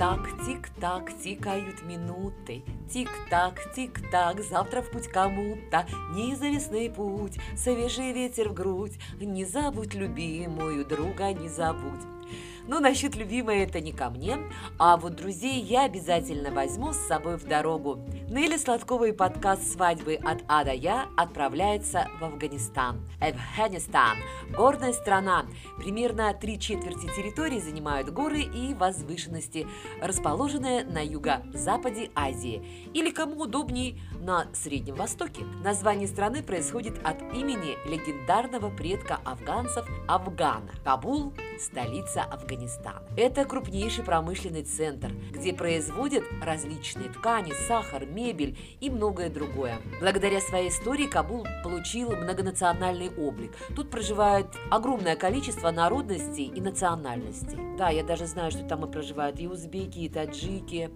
Тик-так, тик-так, тикают минуты, Тик-так, тик-так, завтра в путь кому-то, Неизвестный путь, свежий ветер в грудь, Не забудь любимую, друга не забудь. Ну, насчет любимой это не ко мне, а вот друзей я обязательно возьму с собой в дорогу. Нелли Сладкова и подкаст «Свадьбы от А до Я» отправляется в Афганистан. Афганистан – горная страна. Примерно три четверти территории занимают горы и возвышенности, расположенные на юго-западе Азии. Или, кому удобней, на Среднем Востоке. Название страны происходит от имени легендарного предка афганцев Афгана. Кабул – столица Афганистана. Это крупнейший промышленный центр, где производят различные ткани, сахар, мебель и многое другое. Благодаря своей истории Кабул получил многонациональный облик. Тут проживает огромное количество народностей и национальностей. Да, я даже знаю, что там и проживают и узбеки, и таджики.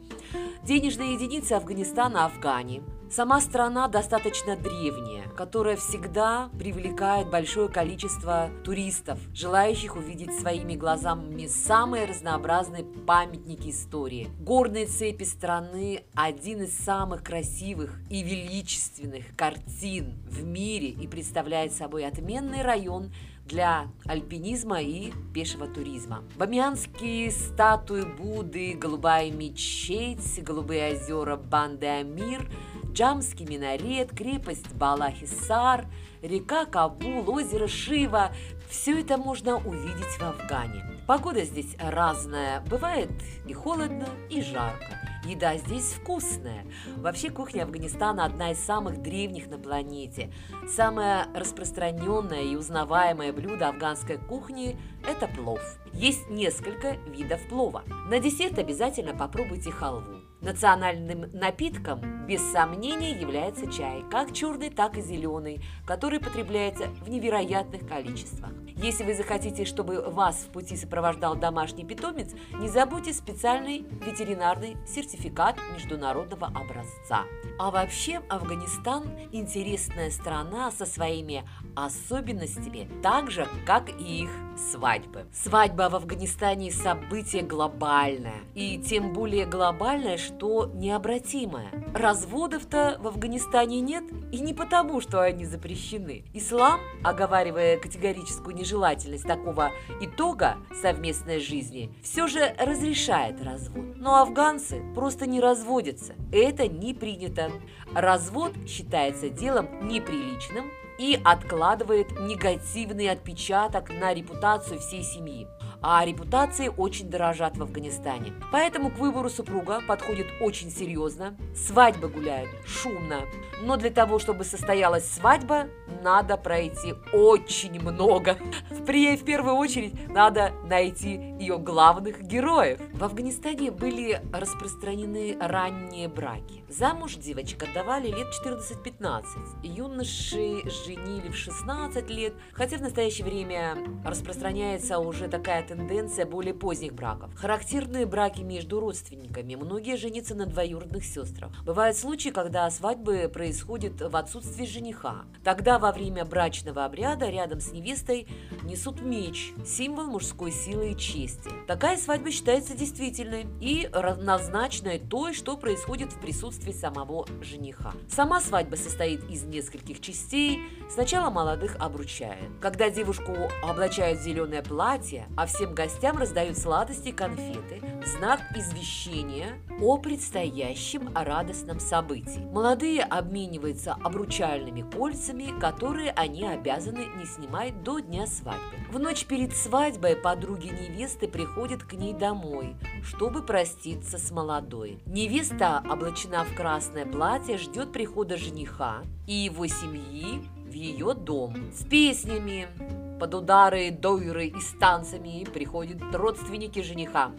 Денежная единица Афганистана – Афгани. Сама страна достаточно древняя, которая всегда привлекает большое количество туристов, желающих увидеть своими глазами самые разнообразные памятники истории. Горные цепи страны – один из самых красивых и величественных картин в мире и представляет собой отменный район для альпинизма и пешего туризма. Бамианские статуи Будды, голубая мечеть, голубые озера Банды Амир – Джамский минарет, крепость Балахисар, река Кабул, озеро Шива – все это можно увидеть в Афгане. Погода здесь разная, бывает и холодно, и жарко. Еда здесь вкусная. Вообще кухня Афганистана одна из самых древних на планете. Самое распространенное и узнаваемое блюдо афганской кухни – это плов. Есть несколько видов плова. На десерт обязательно попробуйте халву. Национальным напитком, без сомнения, является чай, как черный, так и зеленый, который потребляется в невероятных количествах. Если вы захотите, чтобы вас в пути сопровождал домашний питомец, не забудьте специальный ветеринарный сертификат международного образца. А вообще Афганистан – интересная страна со своими особенностями, так же, как и их свадьбы. Свадьба в Афганистане – событие глобальное, и тем более глобальное, что необратимое. Разводов-то в Афганистане нет, и не потому, что они запрещены. Ислам, оговаривая категорическую нежелательность такого итога совместной жизни, все же разрешает развод. Но афганцы просто не разводятся. Это не принято. Развод считается делом неприличным, и откладывает негативный отпечаток на репутацию всей семьи а репутации очень дорожат в Афганистане. Поэтому к выбору супруга подходит очень серьезно. Свадьбы гуляют шумно. Но для того, чтобы состоялась свадьба, надо пройти очень много. В, в первую очередь надо найти ее главных героев. В Афганистане были распространены ранние браки. Замуж девочка давали лет 14-15. Юноши женили в 16 лет, хотя в настоящее время распространяется уже такая тенденция более поздних браков. Характерные браки между родственниками. Многие женятся на двоюродных сестрах. Бывают случаи, когда свадьбы происходят в отсутствии жениха. Тогда во время брачного обряда рядом с невестой несут меч, символ мужской силы и чести. Такая свадьба считается действительной и равнозначной той, что происходит в присутствии самого жениха. Сама свадьба состоит из нескольких частей. Сначала молодых обручают. Когда девушку облачают в зеленое платье, а все всем гостям раздают сладости и конфеты знак извещения о предстоящем радостном событии. Молодые обмениваются обручальными кольцами, которые они обязаны не снимать до дня свадьбы. В ночь перед свадьбой подруги невесты приходят к ней домой, чтобы проститься с молодой. Невеста, облачена в красное платье, ждет прихода жениха и его семьи в ее дом с песнями, под удары, дойры и станциями приходят родственники жениха.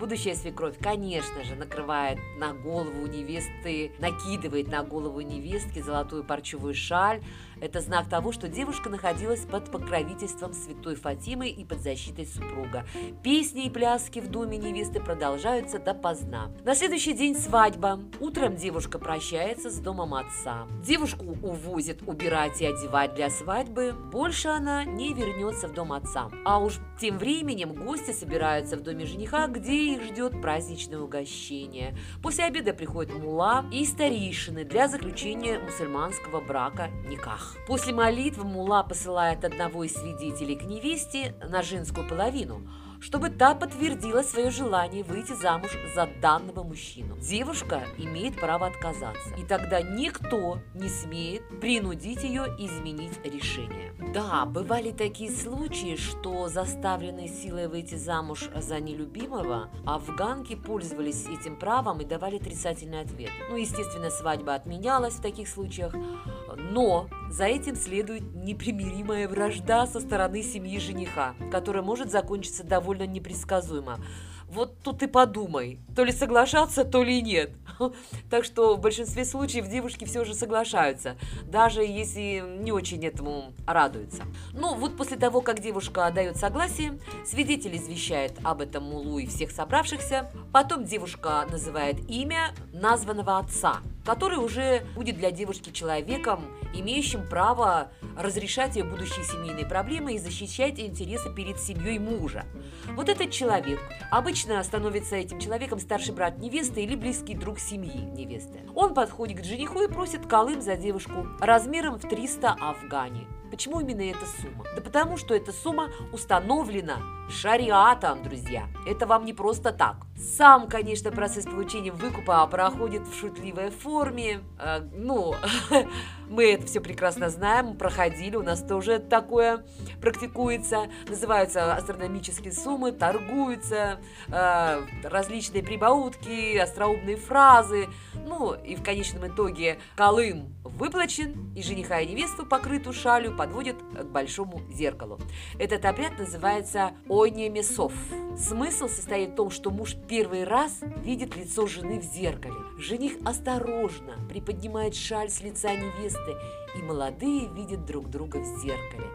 Будущая свекровь, конечно же, накрывает на голову невесты, накидывает на голову невестки золотую парчевую шаль. Это знак того, что девушка находилась под покровительством святой Фатимы и под защитой супруга. Песни и пляски в доме невесты продолжаются допоздна. На следующий день свадьба. Утром девушка прощается с домом отца. Девушку увозят убирать и одевать для свадьбы. Больше она не вернется в дом отца. А уж тем временем гости собираются в доме жениха, где их ждет праздничное угощение. После обеда приходит мула и старейшины для заключения мусульманского брака никах. После молитвы мула посылает одного из свидетелей к невесте на женскую половину – чтобы та подтвердила свое желание выйти замуж за данного мужчину. Девушка имеет право отказаться, и тогда никто не смеет принудить ее изменить решение. Да, бывали такие случаи, что заставленные силой выйти замуж за нелюбимого, афганки пользовались этим правом и давали отрицательный ответ. Ну, естественно, свадьба отменялась в таких случаях, но за этим следует непримиримая вражда со стороны семьи жениха, которая может закончиться довольно непредсказуемо. Вот тут и подумай, то ли соглашаться, то ли нет. Так что в большинстве случаев девушки все же соглашаются, даже если не очень этому радуются. Ну, вот после того, как девушка дает согласие, свидетель извещает об этом мулу и всех собравшихся. Потом девушка называет имя названного отца, который уже будет для девушки человеком, имеющим право разрешать ее будущие семейные проблемы и защищать интересы перед семьей мужа. Вот этот человек обычно становится этим человеком старший брат невесты или близкий друг семьи невесты. Он подходит к жениху и просит колым за девушку размером в 300 афгани. Почему именно эта сумма? Да потому что эта сумма установлена шариатом, друзья. Это вам не просто так. Сам, конечно, процесс получения выкупа проходит в шутливой форме. Э, ну, мы это все прекрасно знаем, проходили, у нас тоже такое практикуется. Называются астрономические суммы, торгуются, э, различные прибаутки, остроумные фразы. Ну, и в конечном итоге Колым выплачен, и жениха и невесту, покрытую шалью, подводят к большому зеркалу. Этот обряд называется «ойния месов». Смысл состоит в том, что муж первый раз видит лицо жены в зеркале. Жених осторожно приподнимает шаль с лица невесты, и молодые видят друг друга в зеркале.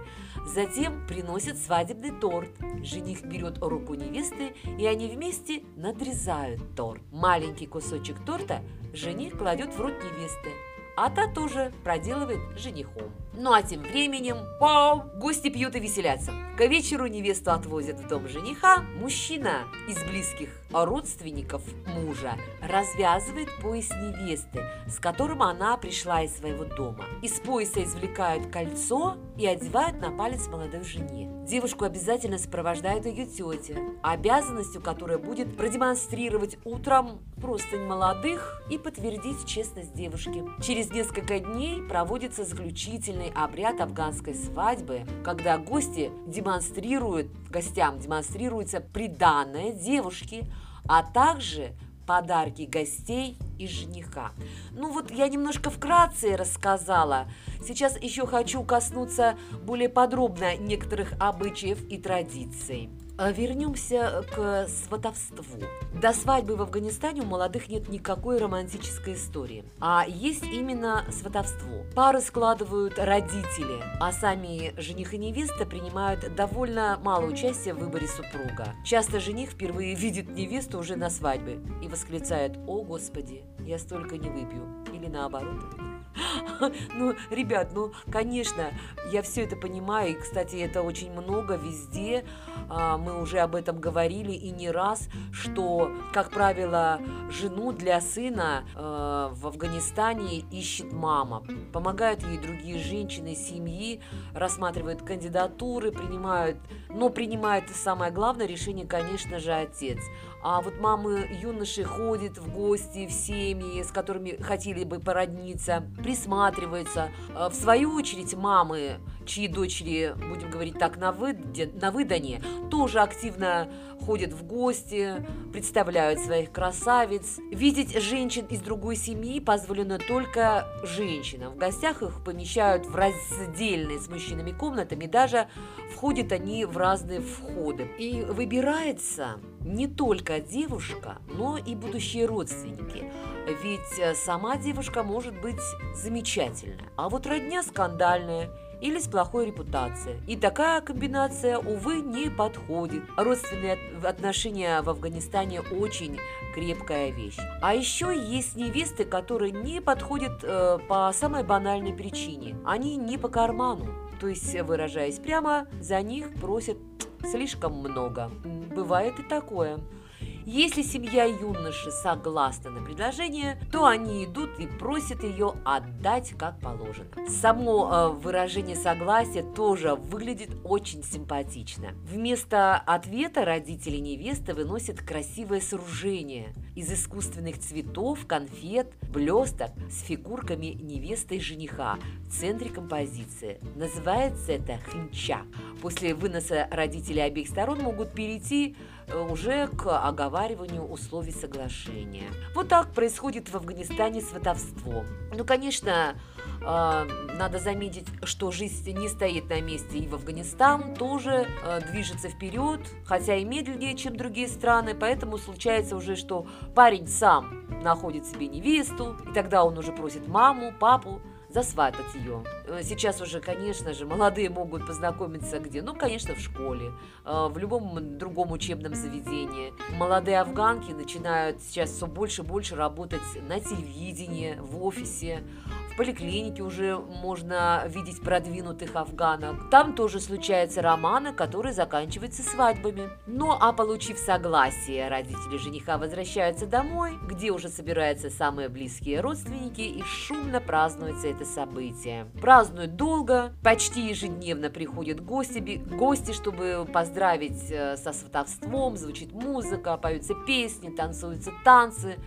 Затем приносят свадебный торт. Жених берет руку невесты, и они вместе надрезают торт. Маленький кусочек торта жених кладет в рот невесты, а та тоже проделывает женихом. Ну а тем временем, вау, гости пьют и веселятся. К вечеру невесту отвозят в дом жениха. Мужчина из близких родственников мужа развязывает пояс невесты, с которым она пришла из своего дома. Из пояса извлекают кольцо и одевают на палец молодой жене. Девушку обязательно сопровождает ее тетя, обязанностью которой будет продемонстрировать утром простынь молодых и подтвердить честность девушки. Через несколько дней проводится заключительный традиционный обряд афганской свадьбы, когда гости демонстрируют, гостям демонстрируется приданное девушки, а также подарки гостей и жениха. Ну вот я немножко вкратце рассказала. Сейчас еще хочу коснуться более подробно некоторых обычаев и традиций. А вернемся к сватовству. До свадьбы в Афганистане у молодых нет никакой романтической истории, а есть именно сватовство. Пары складывают родители, а сами жених и невеста принимают довольно мало участия в выборе супруга. Часто жених впервые видит невесту уже на свадьбе и восклицает «О, Господи, я столько не выпью» или наоборот. Ну, ребят, ну, конечно, я все это понимаю, и, кстати, это очень много везде, а, мы уже об этом говорили и не раз, что, как правило, жену для сына э, в Афганистане ищет мама, помогают ей другие женщины семьи, рассматривают кандидатуры, принимают, но принимает самое главное решение, конечно же, отец. А вот мамы юноши ходят в гости в семьи, с которыми хотели бы породниться, присматриваются. А в свою очередь мамы, чьи дочери, будем говорить так, на, выде, на выдане, тоже активно ходят в гости, представляют своих красавиц. Видеть женщин из другой семьи позволено только женщинам. В гостях их помещают в раздельные с мужчинами комнатами, даже входят они в разные входы. И выбирается не только девушка, но и будущие родственники. Ведь сама девушка может быть замечательная, а вот родня скандальная или с плохой репутацией. И такая комбинация, увы, не подходит. Родственные отношения в Афганистане очень крепкая вещь. А еще есть невесты, которые не подходят э, по самой банальной причине. Они не по карману. То есть, выражаясь прямо, за них просят слишком много. Бывает и такое. Если семья юноши согласна на предложение, то они идут и просят ее отдать как положено. Само э, выражение согласия тоже выглядит очень симпатично. Вместо ответа родители невесты выносят красивое сооружение из искусственных цветов, конфет, блесток с фигурками невесты и жениха в центре композиции. Называется это хинча. После выноса родители обеих сторон могут перейти уже к оговариванию условий соглашения. Вот так происходит в Афганистане сватовство. Ну, конечно, э, надо заметить, что жизнь не стоит на месте, и в Афганистан тоже э, движется вперед, хотя и медленнее, чем другие страны, поэтому случается уже, что парень сам находит себе невесту, и тогда он уже просит маму, папу засватать ее. Э, сейчас уже, конечно же, молодые могут познакомиться где? Ну, конечно, в школе, э, в любом другом учебном заведении. Молодые афганки начинают сейчас все больше и больше работать на телевидении, в офисе, в поликлинике уже можно видеть продвинутых афганок. Там тоже случаются романы, которые заканчиваются свадьбами. Ну а получив согласие, родители жениха возвращаются домой, где уже собираются самые близкие родственники и шумно празднуется это событие. Празднуют долго, почти ежедневно приходят гости, гости, чтобы поздравить э, со сватовством, звучит музыка, поются песни, танцуются танцы.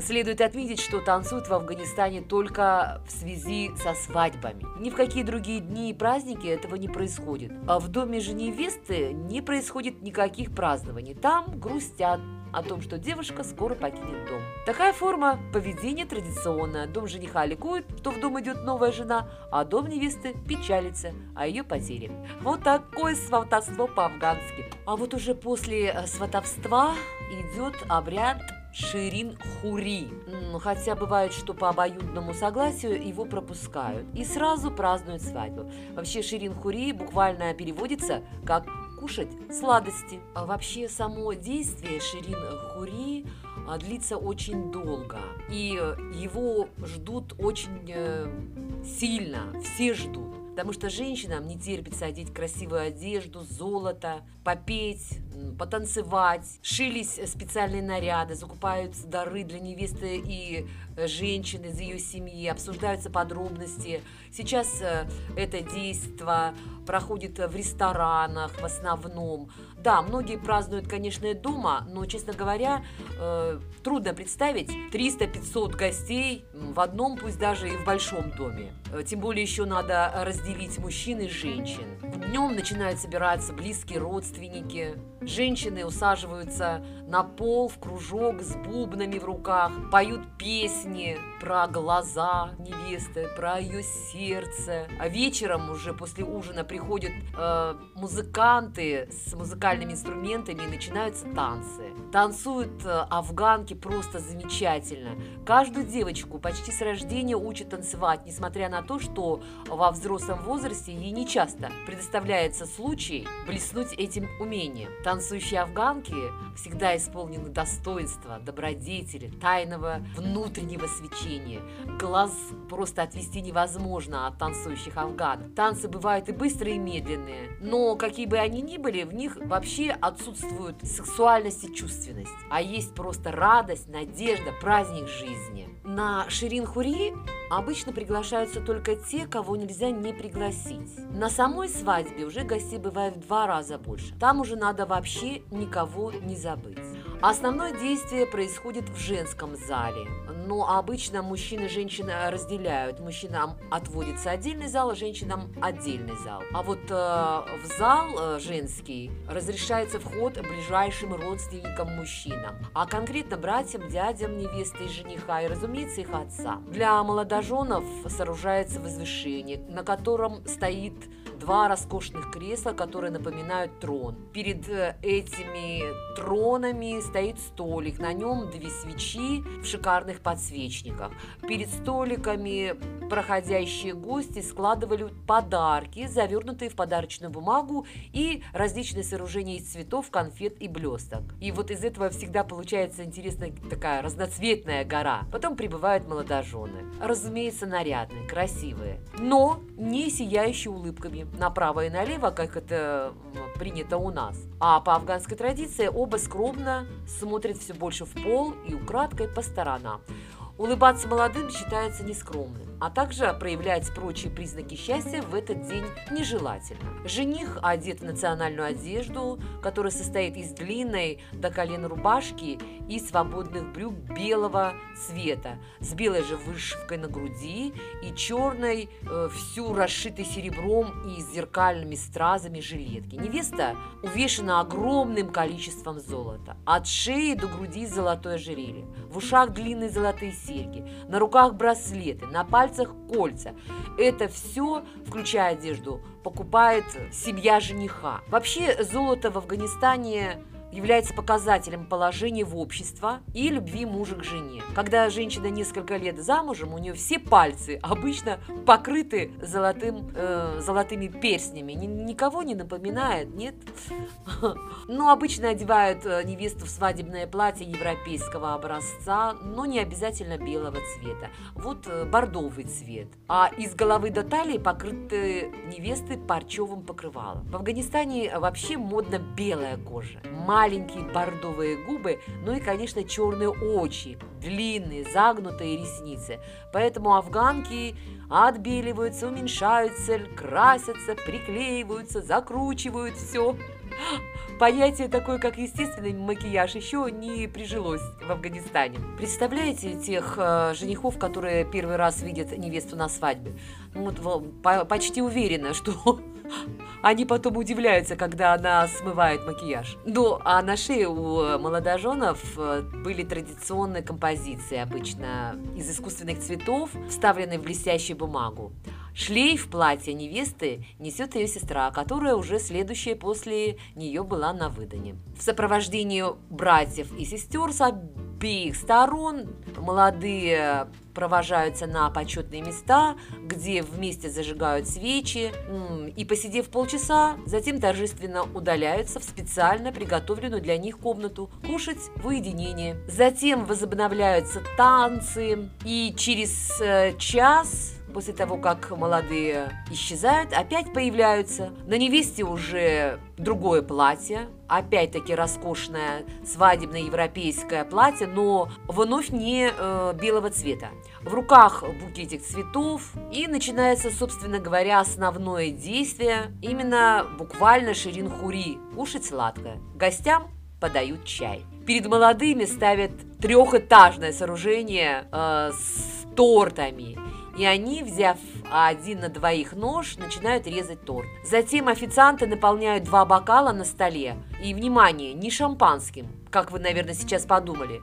Следует отметить, что танцуют в Афганистане только в связи со свадьбами. Ни в какие другие дни и праздники этого не происходит. А в доме же невесты не происходит никаких празднований. Там грустят, о том, что девушка скоро покинет дом. Такая форма поведения традиционная. Дом жениха ликует, что в дом идет новая жена, а дом невесты печалится о ее потере. Вот такое сватовство по-афгански. А вот уже после сватовства идет обряд Ширин Хури. Хотя бывает, что по обоюдному согласию его пропускают и сразу празднуют свадьбу. Вообще Ширин Хури буквально переводится как кушать сладости. А вообще само действие Ширин Хури а, длится очень долго. И его ждут очень э, сильно, все ждут. Потому что женщинам не терпится одеть красивую одежду, золото, попеть, потанцевать. Шились специальные наряды, закупаются дары для невесты и э, женщин из ее семьи, обсуждаются подробности. Сейчас э, это действо проходит в ресторанах в основном. Да, многие празднуют, конечно, дома, но, честно говоря, э, трудно представить 300-500 гостей в одном, пусть даже и в большом доме. Э, тем более еще надо разделить мужчин и женщин. Днем начинают собираться близкие родственники. Женщины усаживаются на пол в кружок с бубнами в руках, поют песни про глаза невесты, про ее сердце. А вечером уже после ужина приходят э, музыканты с музыкальными инструментами и начинаются танцы. Танцуют э, афганки просто замечательно. Каждую девочку почти с рождения учат танцевать, несмотря на то, что во взрослом возрасте ей не часто предоставляется случай блеснуть этим умением. Танцующие афганки всегда исполнены достоинства, добродетели, тайного внутреннего свечения. Глаз просто отвести невозможно от танцующих афганок. Танцы бывают и быстрые, и медленные, но какие бы они ни были, в них вообще отсутствует сексуальность и чувственность, а есть просто радость, надежда, праздник жизни. На Ширин-Хури обычно приглашаются только те, кого нельзя не пригласить. На самой свадьбе уже гостей бывает в два раза больше. Там уже надо вообще никого не забыть. Основное действие происходит в женском зале. Но обычно мужчины и женщины разделяют. Мужчинам отводится отдельный зал, а женщинам отдельный зал. А вот э, в зал э, женский разрешается вход ближайшим родственникам мужчинам, а конкретно братьям, дядям невесты и жениха, и, разумеется, их отца. Для молодоженов сооружается возвышение, на котором стоит два роскошных кресла, которые напоминают трон. Перед э, этими тронами стоит столик, на нем две свечи в шикарных подсвечниках. Перед столиками проходящие гости складывали подарки, завернутые в подарочную бумагу и различные сооружения из цветов, конфет и блесток. И вот из этого всегда получается интересная такая разноцветная гора. Потом прибывают молодожены. Разумеется, нарядные, красивые, но не сияющие улыбками направо и налево, как это принято у нас. А по афганской традиции оба скромно смотрят все больше в пол и украдкой по сторонам. Улыбаться молодым считается нескромным а также проявлять прочие признаки счастья в этот день нежелательно. Жених одет в национальную одежду, которая состоит из длинной до колена рубашки и свободных брюк белого цвета, с белой же вышивкой на груди и черной, э, всю расшитой серебром и зеркальными стразами жилетки. Невеста увешана огромным количеством золота. От шеи до груди золотое ожерелье, в ушах длинные золотые серьги, на руках браслеты, на пальцах пальцах кольца. Это все, включая одежду, покупает семья жениха. Вообще золото в Афганистане является показателем положения в общество и любви мужа к жене. Когда женщина несколько лет замужем, у нее все пальцы обычно покрыты золотым, э, золотыми перстнями. Ни, никого не напоминает, нет? Ну, обычно одевают э, невесту в свадебное платье европейского образца, но не обязательно белого цвета. Вот э, бордовый цвет. А из головы до талии покрыты невесты парчевым покрывалом. В Афганистане вообще модно белая кожа маленькие бордовые губы, ну и, конечно, черные очи, длинные, загнутые ресницы. Поэтому афганки отбеливаются, уменьшаются, красятся, приклеиваются, закручивают все. Понятие такое, как естественный макияж, еще не прижилось в Афганистане. Представляете тех э, женихов, которые первый раз видят невесту на свадьбе? Ну, вот, по, почти уверена, что они потом удивляются, когда она смывает макияж. Ну, а на шее у молодоженов э, были традиционные композиции, обычно из искусственных цветов, вставленные в блестящую бумагу. Шлейф платья невесты несет ее сестра, которая уже следующая после нее была на выдане. В сопровождении братьев и сестер с обеих сторон молодые провожаются на почетные места, где вместе зажигают свечи и, посидев полчаса, затем торжественно удаляются в специально приготовленную для них комнату кушать в уединении. Затем возобновляются танцы, и через э, час после того, как молодые исчезают, опять появляются. На невесте уже другое платье, опять-таки роскошное свадебное европейское платье, но вновь не э, белого цвета. В руках букетик цветов, и начинается, собственно говоря, основное действие, именно буквально ширин-хури, кушать сладкое. Гостям подают чай. Перед молодыми ставят трехэтажное сооружение э, с тортами и они, взяв один на двоих нож, начинают резать торт. Затем официанты наполняют два бокала на столе. И, внимание, не шампанским, как вы, наверное, сейчас подумали.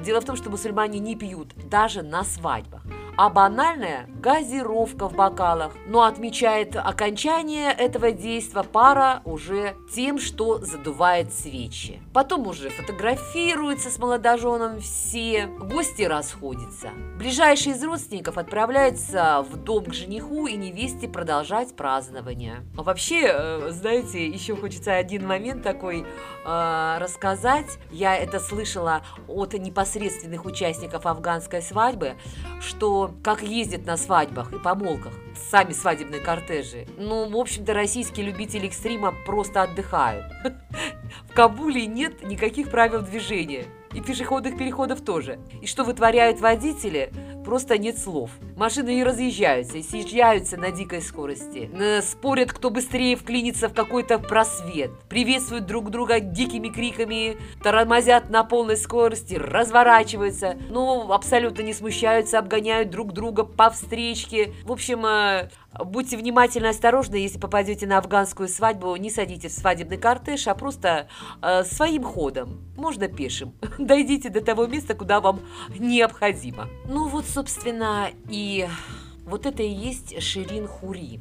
Дело в том, что мусульмане не пьют даже на свадьбах а банальная газировка в бокалах. Но отмечает окончание этого действия пара уже тем, что задувает свечи. Потом уже фотографируются с молодоженом все, гости расходятся. Ближайшие из родственников отправляются в дом к жениху и невесте продолжать празднование. А вообще, э, знаете, еще хочется один момент такой э, рассказать. Я это слышала от непосредственных участников афганской свадьбы, что как ездят на свадьбах и помолках, сами свадебные кортежи. Ну, в общем-то, российские любители экстрима просто отдыхают. В Кабуле нет никаких правил движения. И пешеходных переходов тоже. И что вытворяют водители, просто нет слов. Машины не разъезжаются и съезжаются на дикой скорости. Спорят, кто быстрее вклинится в какой-то просвет. Приветствуют друг друга дикими криками, тормозят на полной скорости, разворачиваются. Но абсолютно не смущаются, обгоняют друг друга по встречке. В общем, э, Будьте внимательны осторожны, если попадете на афганскую свадьбу, не садитесь в свадебный кортеж, а просто э, своим ходом, можно пешим. Дойдите до того места, куда вам необходимо. Ну вот, собственно, и вот это и есть Ширин Хури.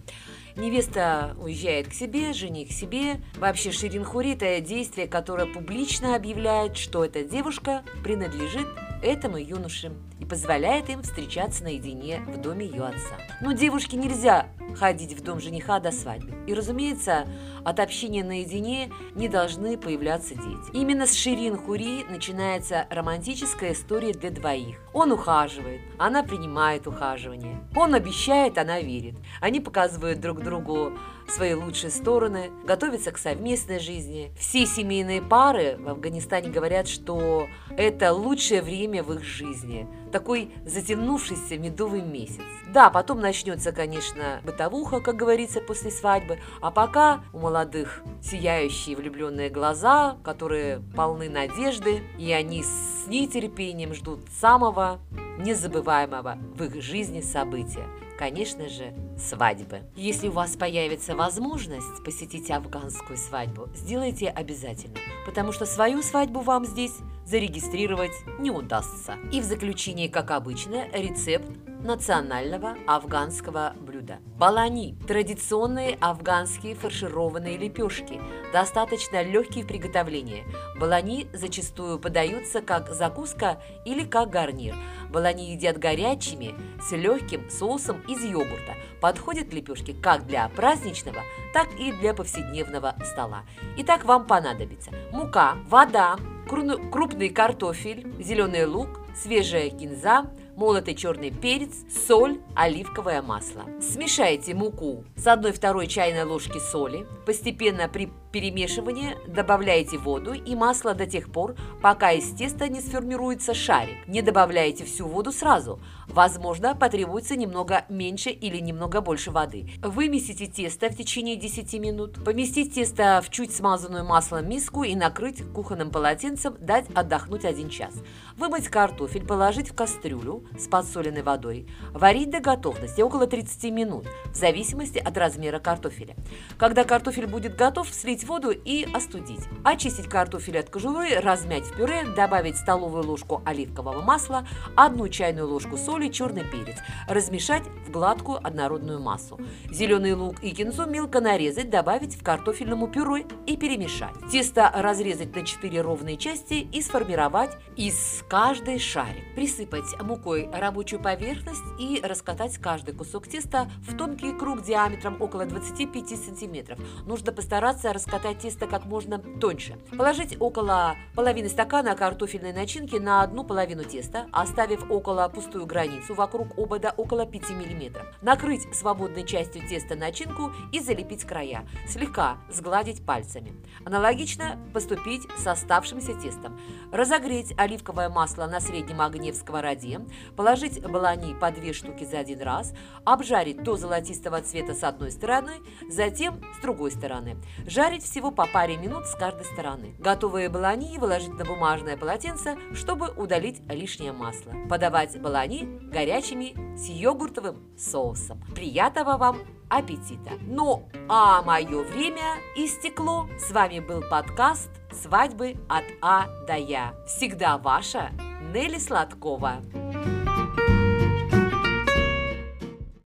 Невеста уезжает к себе, жених к себе. Вообще Ширин Хури – это действие, которое публично объявляет, что эта девушка принадлежит этому юноше и позволяет им встречаться наедине в доме ее отца. Но девушке нельзя ходить в дом жениха до свадьбы. И, разумеется, от общения наедине не должны появляться дети. Именно с Ширин Хури начинается романтическая история для двоих. Он ухаживает, она принимает ухаживание. Он обещает, она верит. Они показывают друг другу свои лучшие стороны, готовятся к совместной жизни. Все семейные пары в Афганистане говорят, что это лучшее время в их жизни. Такой затянувшийся медовый месяц. Да, потом начнется, конечно, бытовуха, как говорится, после свадьбы, а пока у молодых сияющие влюбленные глаза, которые полны надежды, и они с нетерпением ждут самого незабываемого в их жизни события конечно же, свадьбы. Если у вас появится возможность посетить афганскую свадьбу, сделайте обязательно, потому что свою свадьбу вам здесь зарегистрировать не удастся. И в заключение, как обычно, рецепт национального афганского блюда. Балани – традиционные афганские фаршированные лепешки, достаточно легкие в приготовлении. Балани зачастую подаются как закуска или как гарнир. Балани едят горячими, с легким соусом из йогурта. Подходят лепешки как для праздничного, так и для повседневного стола. Итак, вам понадобится мука, вода, крупный картофель, зеленый лук, свежая кинза, молотый черный перец, соль, оливковое масло. Смешайте муку с 1-2 чайной ложки соли. Постепенно при перемешивании добавляйте воду и масло до тех пор, пока из теста не сформируется шарик. Не добавляйте всю воду сразу. Возможно, потребуется немного меньше или немного больше воды. Вымесите тесто в течение 10 минут. Поместить тесто в чуть смазанную маслом миску и накрыть кухонным полотенцем, дать отдохнуть 1 час. Вымыть картофель, положить в кастрюлю с подсоленной водой. Варить до готовности около 30 минут, в зависимости от размера картофеля. Когда картофель будет готов, слить воду и остудить. Очистить картофель от кожуры, размять в пюре, добавить столовую ложку оливкового масла, одну чайную ложку соли, черный перец. Размешать в гладкую однородную массу. Зеленый лук и кинзу мелко нарезать, добавить в картофельному пюре и перемешать. Тесто разрезать на 4 ровные части и сформировать из каждой шарик. Присыпать мукой рабочую поверхность и раскатать каждый кусок теста в тонкий круг диаметром около 25 сантиметров. Нужно постараться раскатать тесто как можно тоньше. Положить около половины стакана картофельной начинки на одну половину теста, оставив около пустую границу вокруг обода около 5 мм. Накрыть свободной частью теста начинку и залепить края. Слегка сгладить пальцами. Аналогично поступить с оставшимся тестом. Разогреть оливковое масло на среднем огне в сковороде, положить балани по две штуки за один раз, обжарить до золотистого цвета с одной стороны, затем с другой стороны. Жарить всего по паре минут с каждой стороны. Готовые балани выложить на бумажное полотенце, чтобы удалить лишнее масло. Подавать балани горячими с йогуртовым соусом. Приятного вам аппетита! Ну, а мое время истекло. С вами был подкаст «Свадьбы от А до Я». Всегда ваша Нелли Сладкова.